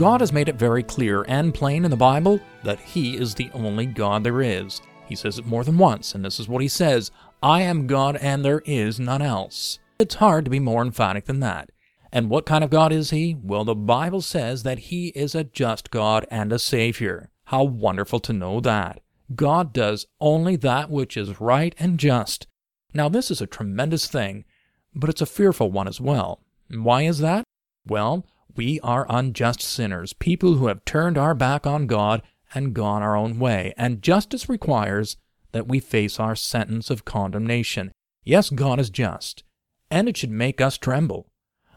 God has made it very clear and plain in the Bible that He is the only God there is. He says it more than once, and this is what He says I am God and there is none else. It's hard to be more emphatic than that. And what kind of God is He? Well, the Bible says that He is a just God and a Savior. How wonderful to know that. God does only that which is right and just. Now, this is a tremendous thing, but it's a fearful one as well. Why is that? Well, we are unjust sinners, people who have turned our back on God and gone our own way, and justice requires that we face our sentence of condemnation. Yes, God is just, and it should make us tremble.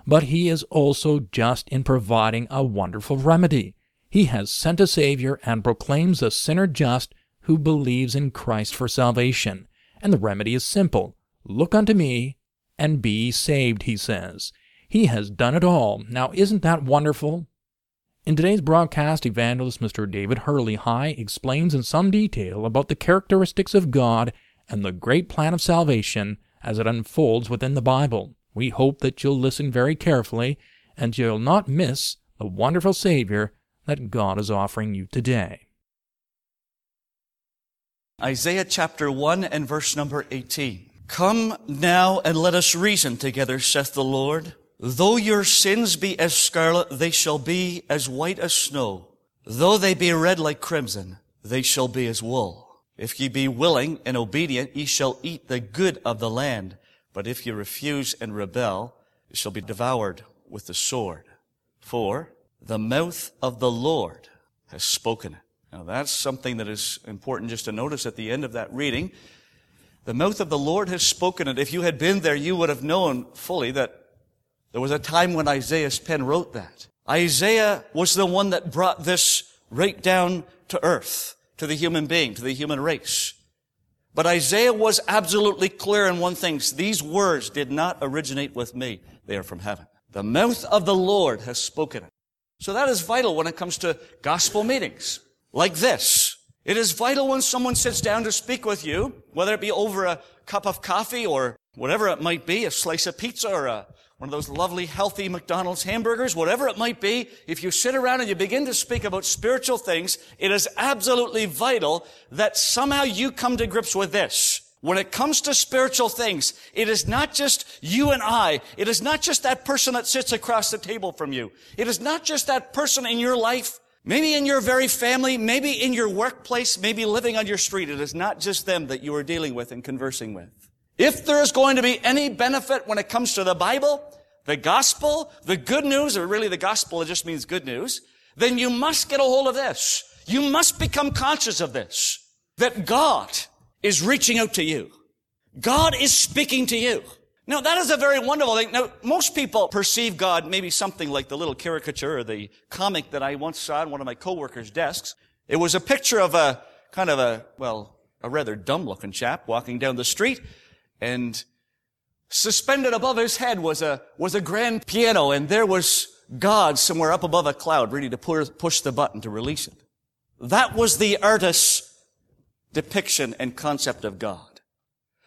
But He is also just in providing a wonderful remedy. He has sent a Savior and proclaims a sinner just who believes in Christ for salvation. And the remedy is simple Look unto me and be saved, he says. He has done it all. Now, isn't that wonderful? In today's broadcast, evangelist Mr. David Hurley High explains in some detail about the characteristics of God and the great plan of salvation as it unfolds within the Bible. We hope that you'll listen very carefully and you'll not miss the wonderful Savior that God is offering you today. Isaiah chapter 1 and verse number 18. Come now and let us reason together, saith the Lord. Though your sins be as scarlet, they shall be as white as snow. Though they be red like crimson, they shall be as wool. If ye be willing and obedient, ye shall eat the good of the land. But if ye refuse and rebel, ye shall be devoured with the sword. For the mouth of the Lord has spoken. Now that's something that is important just to notice at the end of that reading. The mouth of the Lord has spoken it. If you had been there, you would have known fully that there was a time when Isaiah's pen wrote that. Isaiah was the one that brought this right down to earth, to the human being, to the human race. But Isaiah was absolutely clear in one thing. These words did not originate with me. They are from heaven. The mouth of the Lord has spoken it. So that is vital when it comes to gospel meetings like this. It is vital when someone sits down to speak with you, whether it be over a cup of coffee or whatever it might be, a slice of pizza or a one of those lovely, healthy McDonald's hamburgers, whatever it might be, if you sit around and you begin to speak about spiritual things, it is absolutely vital that somehow you come to grips with this. When it comes to spiritual things, it is not just you and I. It is not just that person that sits across the table from you. It is not just that person in your life, maybe in your very family, maybe in your workplace, maybe living on your street. It is not just them that you are dealing with and conversing with. If there is going to be any benefit when it comes to the Bible, the gospel, the good news, or really the gospel, it just means good news, then you must get a hold of this. You must become conscious of this. That God is reaching out to you. God is speaking to you. Now that is a very wonderful thing. Now most people perceive God maybe something like the little caricature or the comic that I once saw on one of my coworkers' desks. It was a picture of a kind of a, well, a rather dumb looking chap walking down the street and suspended above his head was a, was a grand piano and there was God somewhere up above a cloud ready to push the button to release it. That was the artist's depiction and concept of God.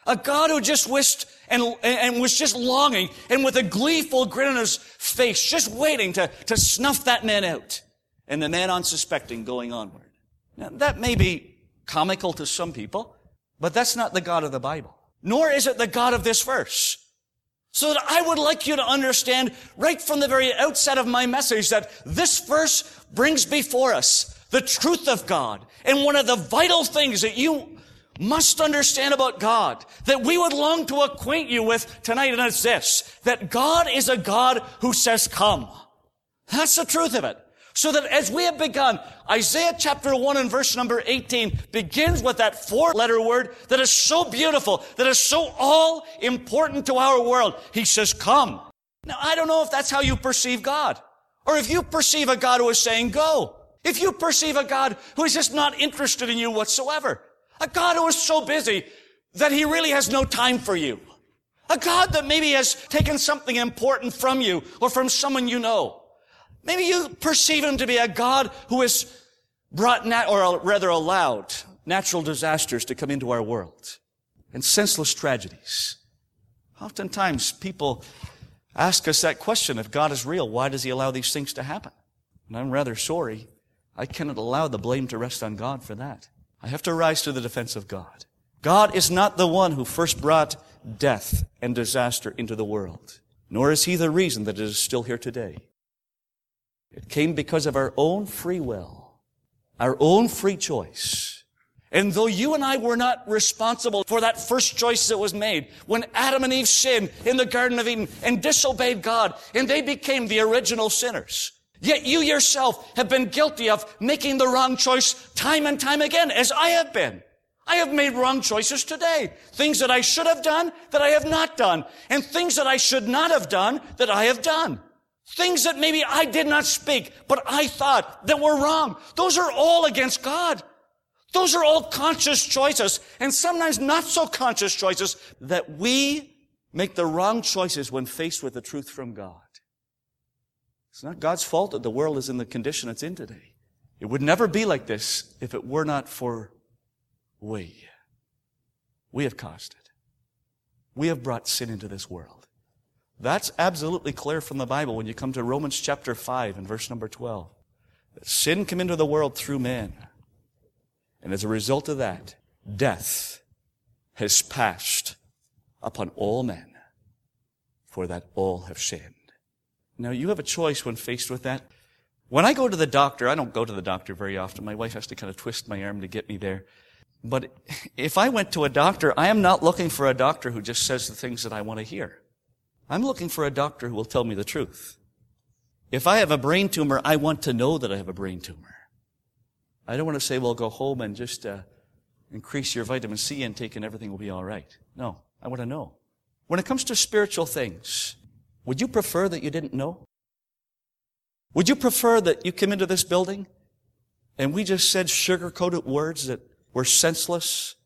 A God who just wished and, and was just longing and with a gleeful grin on his face, just waiting to, to snuff that man out. And the man unsuspecting going onward. Now, that may be comical to some people, but that's not the God of the Bible nor is it the God of this verse. So that I would like you to understand right from the very outset of my message that this verse brings before us the truth of God. And one of the vital things that you must understand about God, that we would long to acquaint you with tonight, and it's this, that God is a God who says, come. That's the truth of it. So that as we have begun, Isaiah chapter 1 and verse number 18 begins with that four letter word that is so beautiful, that is so all important to our world. He says, come. Now, I don't know if that's how you perceive God. Or if you perceive a God who is saying go. If you perceive a God who is just not interested in you whatsoever. A God who is so busy that he really has no time for you. A God that maybe has taken something important from you or from someone you know. Maybe you perceive him to be a God who has brought, nat- or rather allowed, natural disasters to come into our world and senseless tragedies. Oftentimes people ask us that question, if God is real, why does he allow these things to happen? And I'm rather sorry. I cannot allow the blame to rest on God for that. I have to rise to the defense of God. God is not the one who first brought death and disaster into the world, nor is he the reason that it is still here today. It came because of our own free will, our own free choice. And though you and I were not responsible for that first choice that was made, when Adam and Eve sinned in the Garden of Eden and disobeyed God, and they became the original sinners, yet you yourself have been guilty of making the wrong choice time and time again, as I have been. I have made wrong choices today. Things that I should have done that I have not done, and things that I should not have done that I have done. Things that maybe I did not speak, but I thought that were wrong. Those are all against God. Those are all conscious choices, and sometimes not so conscious choices that we make the wrong choices when faced with the truth from God. It's not God's fault that the world is in the condition it's in today. It would never be like this if it were not for we. We have caused it. We have brought sin into this world. That's absolutely clear from the Bible when you come to Romans chapter 5 and verse number 12. That sin came into the world through man. And as a result of that, death has passed upon all men, for that all have sinned. Now you have a choice when faced with that. When I go to the doctor, I don't go to the doctor very often. My wife has to kind of twist my arm to get me there. But if I went to a doctor, I am not looking for a doctor who just says the things that I want to hear. I'm looking for a doctor who will tell me the truth. If I have a brain tumor, I want to know that I have a brain tumor. I don't want to say, well, go home and just uh, increase your vitamin C intake and everything will be all right. No, I want to know. When it comes to spiritual things, would you prefer that you didn't know? Would you prefer that you came into this building and we just said sugar-coated words that were senseless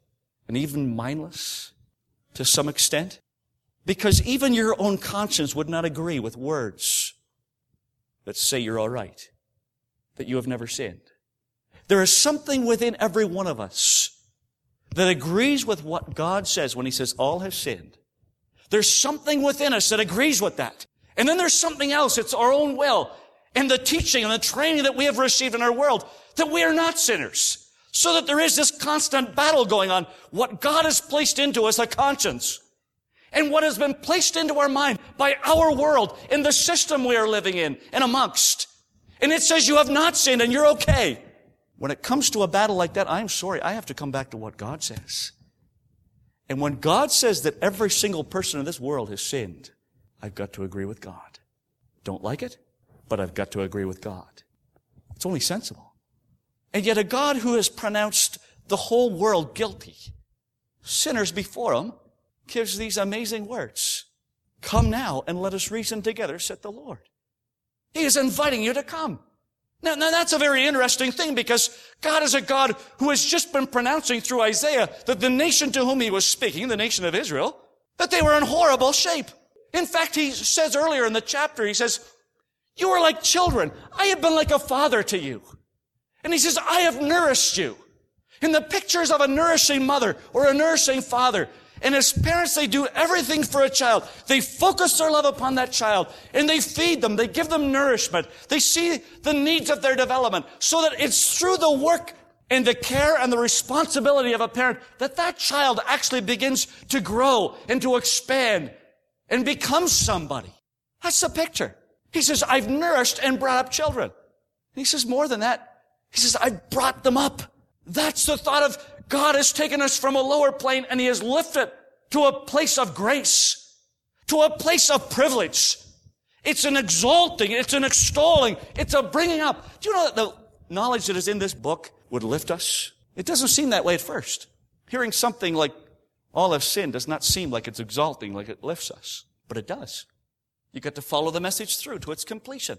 and even mindless to some extent? Because even your own conscience would not agree with words that say you're all right, that you have never sinned. There is something within every one of us that agrees with what God says when He says all have sinned. There's something within us that agrees with that. And then there's something else. It's our own will and the teaching and the training that we have received in our world that we are not sinners. So that there is this constant battle going on. What God has placed into us, a conscience and what has been placed into our mind by our world in the system we are living in and amongst. And it says you have not sinned and you're okay. When it comes to a battle like that, I'm sorry, I have to come back to what God says. And when God says that every single person in this world has sinned, I've got to agree with God. Don't like it, but I've got to agree with God. It's only sensible. And yet a God who has pronounced the whole world guilty, sinners before him, gives these amazing words. Come now and let us reason together, said the Lord. He is inviting you to come. Now, now that's a very interesting thing because God is a God who has just been pronouncing through Isaiah that the nation to whom he was speaking, the nation of Israel, that they were in horrible shape. In fact, he says earlier in the chapter, he says, you are like children. I have been like a father to you. And he says, I have nourished you. In the pictures of a nourishing mother or a nourishing father, and as parents, they do everything for a child. They focus their love upon that child and they feed them. They give them nourishment. They see the needs of their development so that it's through the work and the care and the responsibility of a parent that that child actually begins to grow and to expand and become somebody. That's the picture. He says, I've nourished and brought up children. he says more than that. He says, I've brought them up. That's the thought of God has taken us from a lower plane and he has lifted to a place of grace, to a place of privilege. It's an exalting. It's an extolling. It's a bringing up. Do you know that the knowledge that is in this book would lift us? It doesn't seem that way at first. Hearing something like all have sinned does not seem like it's exalting, like it lifts us. But it does. You get to follow the message through to its completion.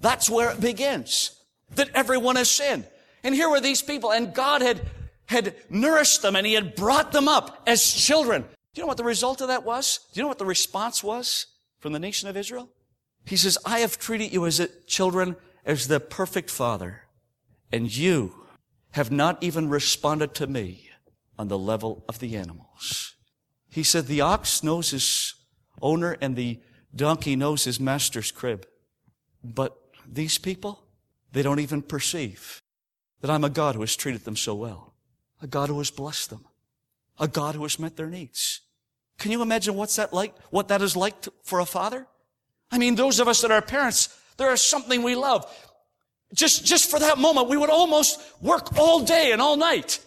That's where it begins. That everyone has sinned. And here were these people, and God had, had nourished them and He had brought them up as children. Do you know what the result of that was? Do you know what the response was from the nation of Israel? He says, I have treated you as children as the perfect father, and you have not even responded to me on the level of the animals. He said, the ox knows his owner and the donkey knows his master's crib. But these people, they don't even perceive that I'm a God who has treated them so well. A God who has blessed them. A God who has met their needs. Can you imagine what's that like, what that is like to, for a father? I mean, those of us that are parents, there is something we love. Just, just for that moment, we would almost work all day and all night.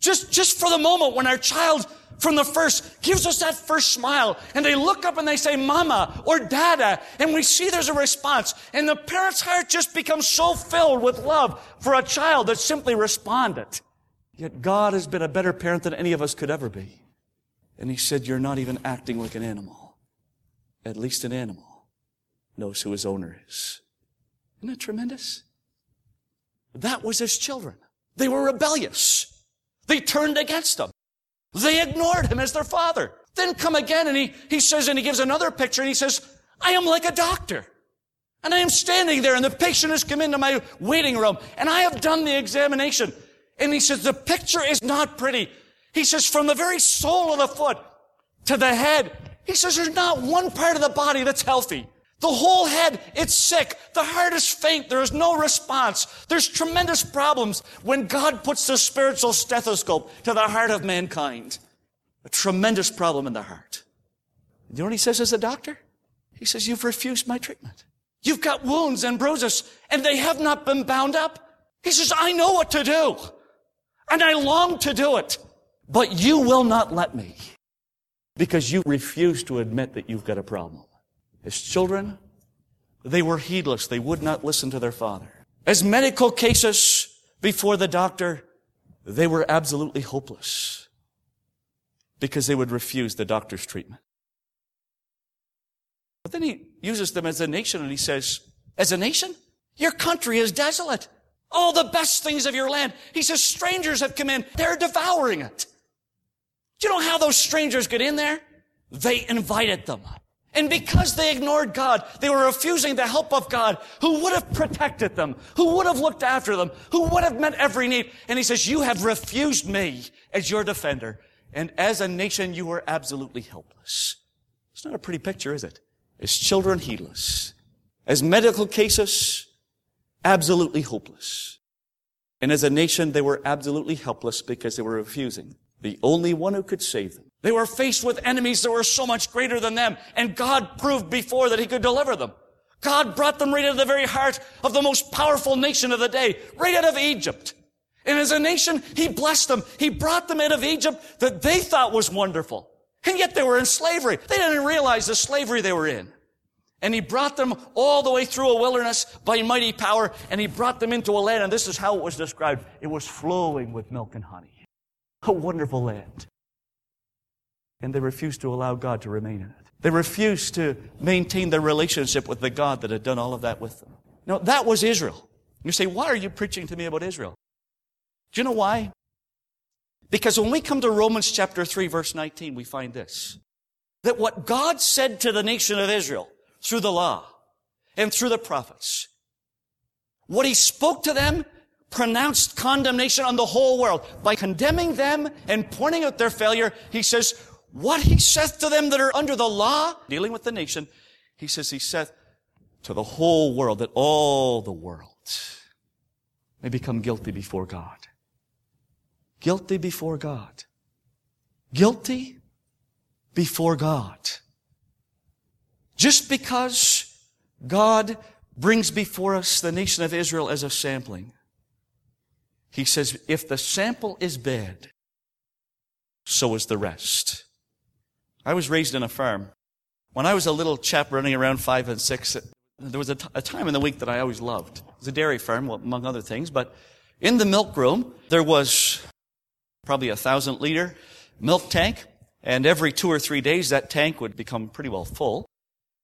Just, just for the moment when our child from the first gives us that first smile and they look up and they say mama or dada and we see there's a response and the parent's heart just becomes so filled with love for a child that simply responded. Yet God has been a better parent than any of us could ever be. And he said, you're not even acting like an animal. At least an animal knows who his owner is. Isn't that tremendous? That was his children. They were rebellious. They turned against him. They ignored him as their father. Then come again and he, he says, and he gives another picture and he says, I am like a doctor. And I am standing there and the patient has come into my waiting room and I have done the examination. And he says, the picture is not pretty. He says, from the very sole of the foot to the head, he says, there's not one part of the body that's healthy. The whole head, it's sick. The heart is faint. There is no response. There's tremendous problems when God puts the spiritual stethoscope to the heart of mankind. A tremendous problem in the heart. You know what he says as a doctor? He says, you've refused my treatment. You've got wounds and bruises and they have not been bound up. He says, I know what to do and I long to do it, but you will not let me because you refuse to admit that you've got a problem. As children, they were heedless. They would not listen to their father. As medical cases before the doctor, they were absolutely hopeless because they would refuse the doctor's treatment. But then he uses them as a nation and he says, as a nation, your country is desolate. All the best things of your land. He says, strangers have come in. They're devouring it. Do you know how those strangers get in there? They invited them. And because they ignored God, they were refusing the help of God who would have protected them, who would have looked after them, who would have met every need. And he says, you have refused me as your defender. And as a nation, you are absolutely helpless. It's not a pretty picture, is it? As children, heedless. As medical cases, absolutely hopeless. And as a nation, they were absolutely helpless because they were refusing the only one who could save them. They were faced with enemies that were so much greater than them, and God proved before that He could deliver them. God brought them right out of the very heart of the most powerful nation of the day, right out of Egypt. And as a nation, He blessed them. He brought them out of Egypt that they thought was wonderful. And yet they were in slavery. They didn't realize the slavery they were in. And He brought them all the way through a wilderness by mighty power, and He brought them into a land, and this is how it was described. It was flowing with milk and honey. A wonderful land and they refused to allow God to remain in it. They refused to maintain their relationship with the God that had done all of that with them. Now, that was Israel. You say, why are you preaching to me about Israel? Do you know why? Because when we come to Romans chapter 3 verse 19, we find this. That what God said to the nation of Israel through the law and through the prophets, what he spoke to them pronounced condemnation on the whole world. By condemning them and pointing out their failure, he says, what he saith to them that are under the law, dealing with the nation, he says he saith to the whole world that all the world may become guilty before God. Guilty before God. Guilty before God. Just because God brings before us the nation of Israel as a sampling, he says, if the sample is bad, so is the rest. I was raised in a farm When I was a little chap running around five and six, there was a, t- a time in the week that I always loved. It was a dairy farm, among other things, but in the milk room, there was probably a thousand liter milk tank, and every two or three days that tank would become pretty well full.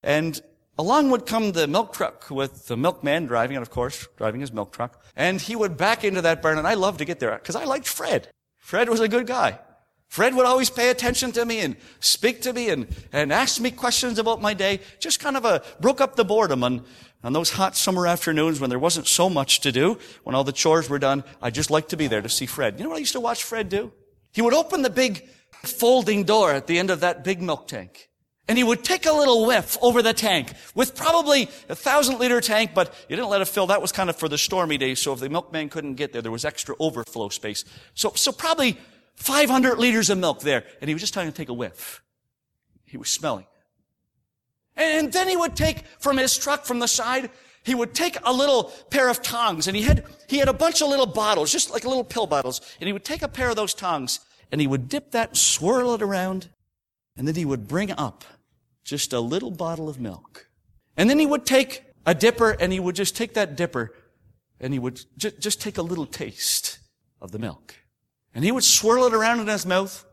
And along would come the milk truck with the milkman driving it, of course, driving his milk truck. And he would back into that barn, and I loved to get there because I liked Fred. Fred was a good guy. Fred would always pay attention to me and speak to me and, and ask me questions about my day. Just kind of a, broke up the boredom on, on those hot summer afternoons when there wasn't so much to do, when all the chores were done. I just liked to be there to see Fred. You know what I used to watch Fred do? He would open the big folding door at the end of that big milk tank. And he would take a little whiff over the tank with probably a thousand liter tank, but you didn't let it fill. That was kind of for the stormy days. So if the milkman couldn't get there, there was extra overflow space. So, so probably 500 liters of milk there. And he was just trying to take a whiff. He was smelling. And then he would take from his truck from the side, he would take a little pair of tongs and he had, he had a bunch of little bottles, just like little pill bottles. And he would take a pair of those tongs and he would dip that, swirl it around, and then he would bring up just a little bottle of milk. And then he would take a dipper and he would just take that dipper and he would ju- just take a little taste of the milk. And he would swirl it around in his mouth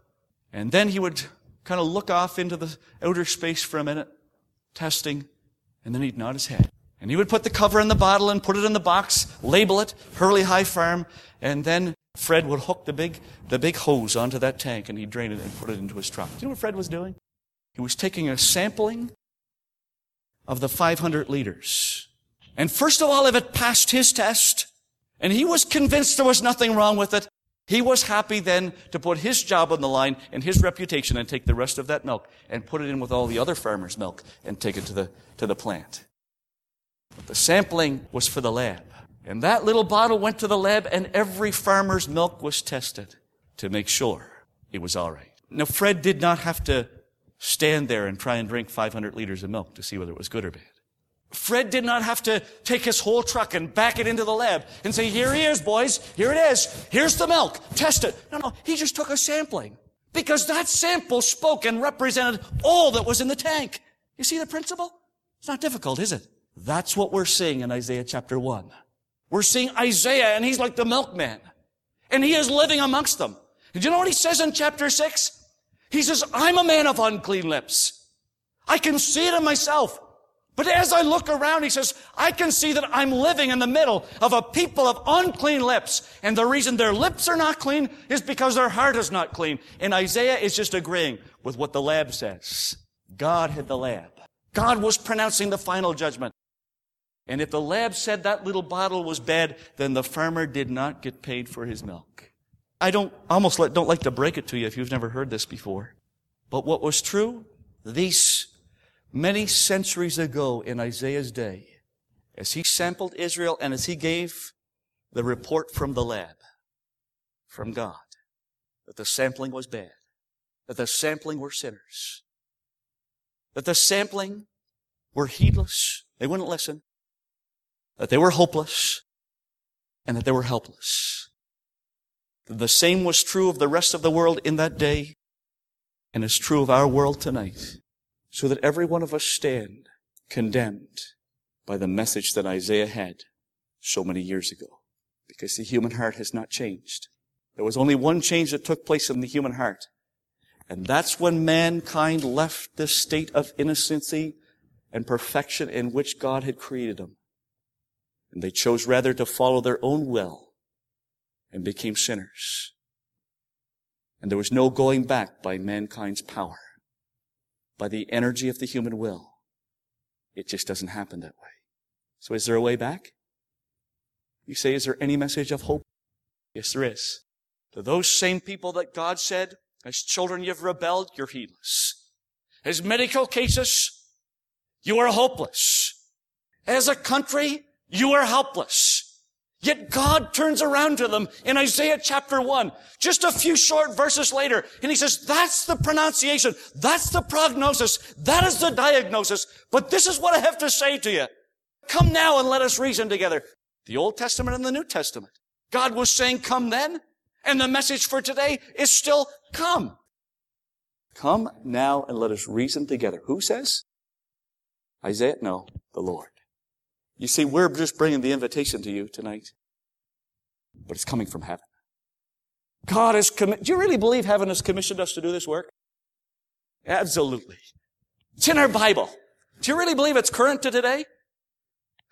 and then he would kind of look off into the outer space for a minute, testing, and then he'd nod his head. And he would put the cover in the bottle and put it in the box, label it, Hurley High Farm, and then Fred would hook the big, the big hose onto that tank and he'd drain it and put it into his truck. Do you know what Fred was doing? He was taking a sampling of the 500 liters. And first of all, if it passed his test, and he was convinced there was nothing wrong with it, he was happy then to put his job on the line and his reputation and take the rest of that milk and put it in with all the other farmers' milk and take it to the, to the plant. But the sampling was for the lab. And that little bottle went to the lab and every farmer's milk was tested to make sure it was all right. Now, Fred did not have to stand there and try and drink 500 liters of milk to see whether it was good or bad. Fred did not have to take his whole truck and back it into the lab and say, here he is, boys. Here it is. Here's the milk. Test it. No, no. He just took a sampling because that sample spoke and represented all that was in the tank. You see the principle? It's not difficult, is it? That's what we're seeing in Isaiah chapter one. We're seeing Isaiah and he's like the milkman and he is living amongst them. Did you know what he says in chapter six? He says, I'm a man of unclean lips. I can see it in myself. But as I look around, he says, I can see that I'm living in the middle of a people of unclean lips. And the reason their lips are not clean is because their heart is not clean. And Isaiah is just agreeing with what the lab says. God had the lab. God was pronouncing the final judgment. And if the lab said that little bottle was bad, then the farmer did not get paid for his milk. I don't almost don't like to break it to you if you've never heard this before. But what was true these many centuries ago in Isaiah's day, as he sampled Israel and as he gave the report from the lab, from God, that the sampling was bad, that the sampling were sinners, that the sampling were heedless, they wouldn't listen, that they were hopeless, and that they were helpless. The same was true of the rest of the world in that day and is true of our world tonight. So that every one of us stand condemned by the message that Isaiah had so many years ago. Because the human heart has not changed. There was only one change that took place in the human heart. And that's when mankind left the state of innocency and perfection in which God had created them. And they chose rather to follow their own will and became sinners. And there was no going back by mankind's power, by the energy of the human will. It just doesn't happen that way. So is there a way back? You say, is there any message of hope? Yes, there is. To those same people that God said, as children you've rebelled, you're heedless. As medical cases, you are hopeless. As a country, you are helpless. Yet God turns around to them in Isaiah chapter 1, just a few short verses later, and he says, that's the pronunciation, that's the prognosis, that is the diagnosis, but this is what I have to say to you. Come now and let us reason together. The Old Testament and the New Testament. God was saying, come then, and the message for today is still, come. Come now and let us reason together. Who says? Isaiah? No, the Lord. You see, we're just bringing the invitation to you tonight, but it's coming from heaven. God has committed. Do you really believe heaven has commissioned us to do this work? Absolutely. It's in our Bible. Do you really believe it's current to today?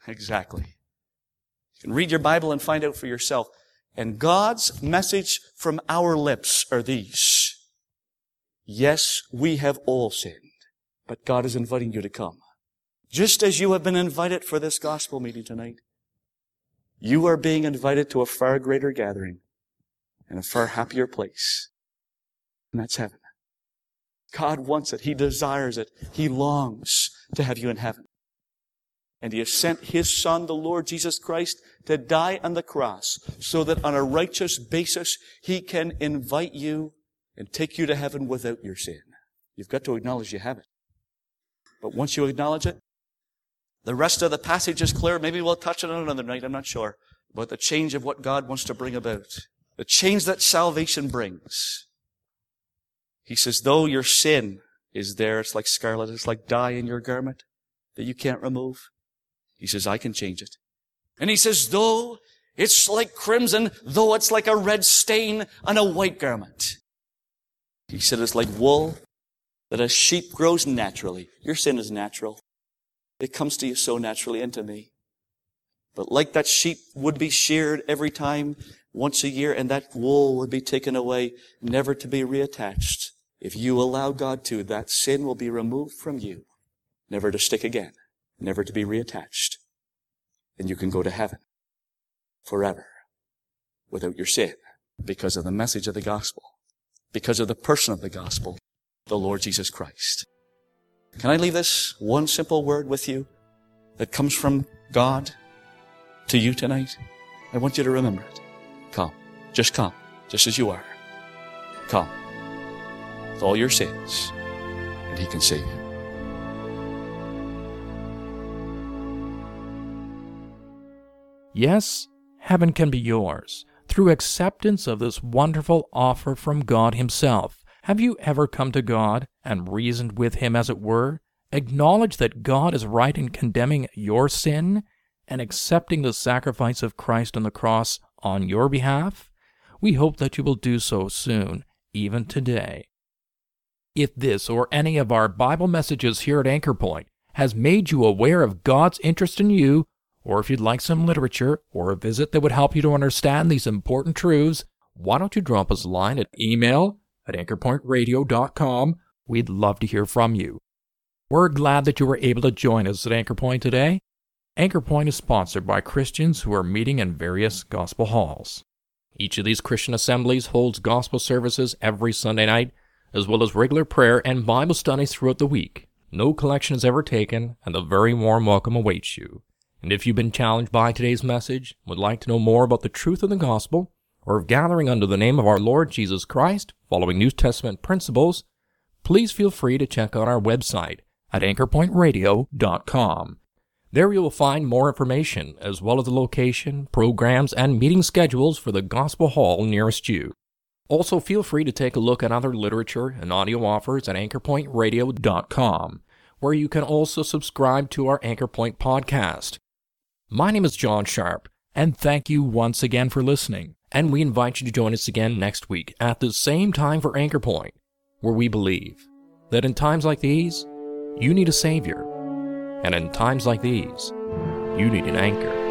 Exactly. You can read your Bible and find out for yourself. And God's message from our lips are these. Yes, we have all sinned, but God is inviting you to come. Just as you have been invited for this gospel meeting tonight, you are being invited to a far greater gathering and a far happier place. And that's heaven. God wants it. He desires it. He longs to have you in heaven. And He has sent His Son, the Lord Jesus Christ, to die on the cross so that on a righteous basis He can invite you and take you to heaven without your sin. You've got to acknowledge you have it. But once you acknowledge it, the rest of the passage is clear. Maybe we'll touch on it another night. I'm not sure. But the change of what God wants to bring about. The change that salvation brings. He says, though your sin is there, it's like scarlet, it's like dye in your garment that you can't remove. He says, I can change it. And he says, though it's like crimson, though it's like a red stain on a white garment. He said, it's like wool that a sheep grows naturally. Your sin is natural. It comes to you so naturally and to me. But like that sheep would be sheared every time, once a year, and that wool would be taken away, never to be reattached. If you allow God to, that sin will be removed from you, never to stick again, never to be reattached. And you can go to heaven forever without your sin because of the message of the gospel, because of the person of the gospel, the Lord Jesus Christ. Can I leave this one simple word with you that comes from God to you tonight? I want you to remember it. Come. Just come. Just as you are. Come with all your sins, and He can save you. Yes, heaven can be yours through acceptance of this wonderful offer from God Himself. Have you ever come to God and reasoned with Him, as it were? Acknowledge that God is right in condemning your sin and accepting the sacrifice of Christ on the cross on your behalf? We hope that you will do so soon, even today. If this or any of our Bible messages here at Anchor Point has made you aware of God's interest in you, or if you'd like some literature or a visit that would help you to understand these important truths, why don't you drop us a line at email at anchorpointradio.com? We'd love to hear from you. We're glad that you were able to join us at Anchor Point today. Anchor Point is sponsored by Christians who are meeting in various gospel halls. Each of these Christian assemblies holds gospel services every Sunday night as well as regular prayer and Bible studies throughout the week. No collection is ever taken, and a very warm welcome awaits you. And if you've been challenged by today's message, would like to know more about the truth of the gospel, or of gathering under the name of our Lord Jesus Christ, following New Testament principles, please feel free to check out our website at anchorpointradio.com. There you will find more information, as well as the location, programs, and meeting schedules for the Gospel Hall nearest you. Also, feel free to take a look at other literature and audio offers at anchorpointradio.com, where you can also subscribe to our Anchorpoint podcast. My name is John Sharp, and thank you once again for listening. And we invite you to join us again next week at the same time for Anchor Point, where we believe that in times like these, you need a Savior, and in times like these, you need an anchor.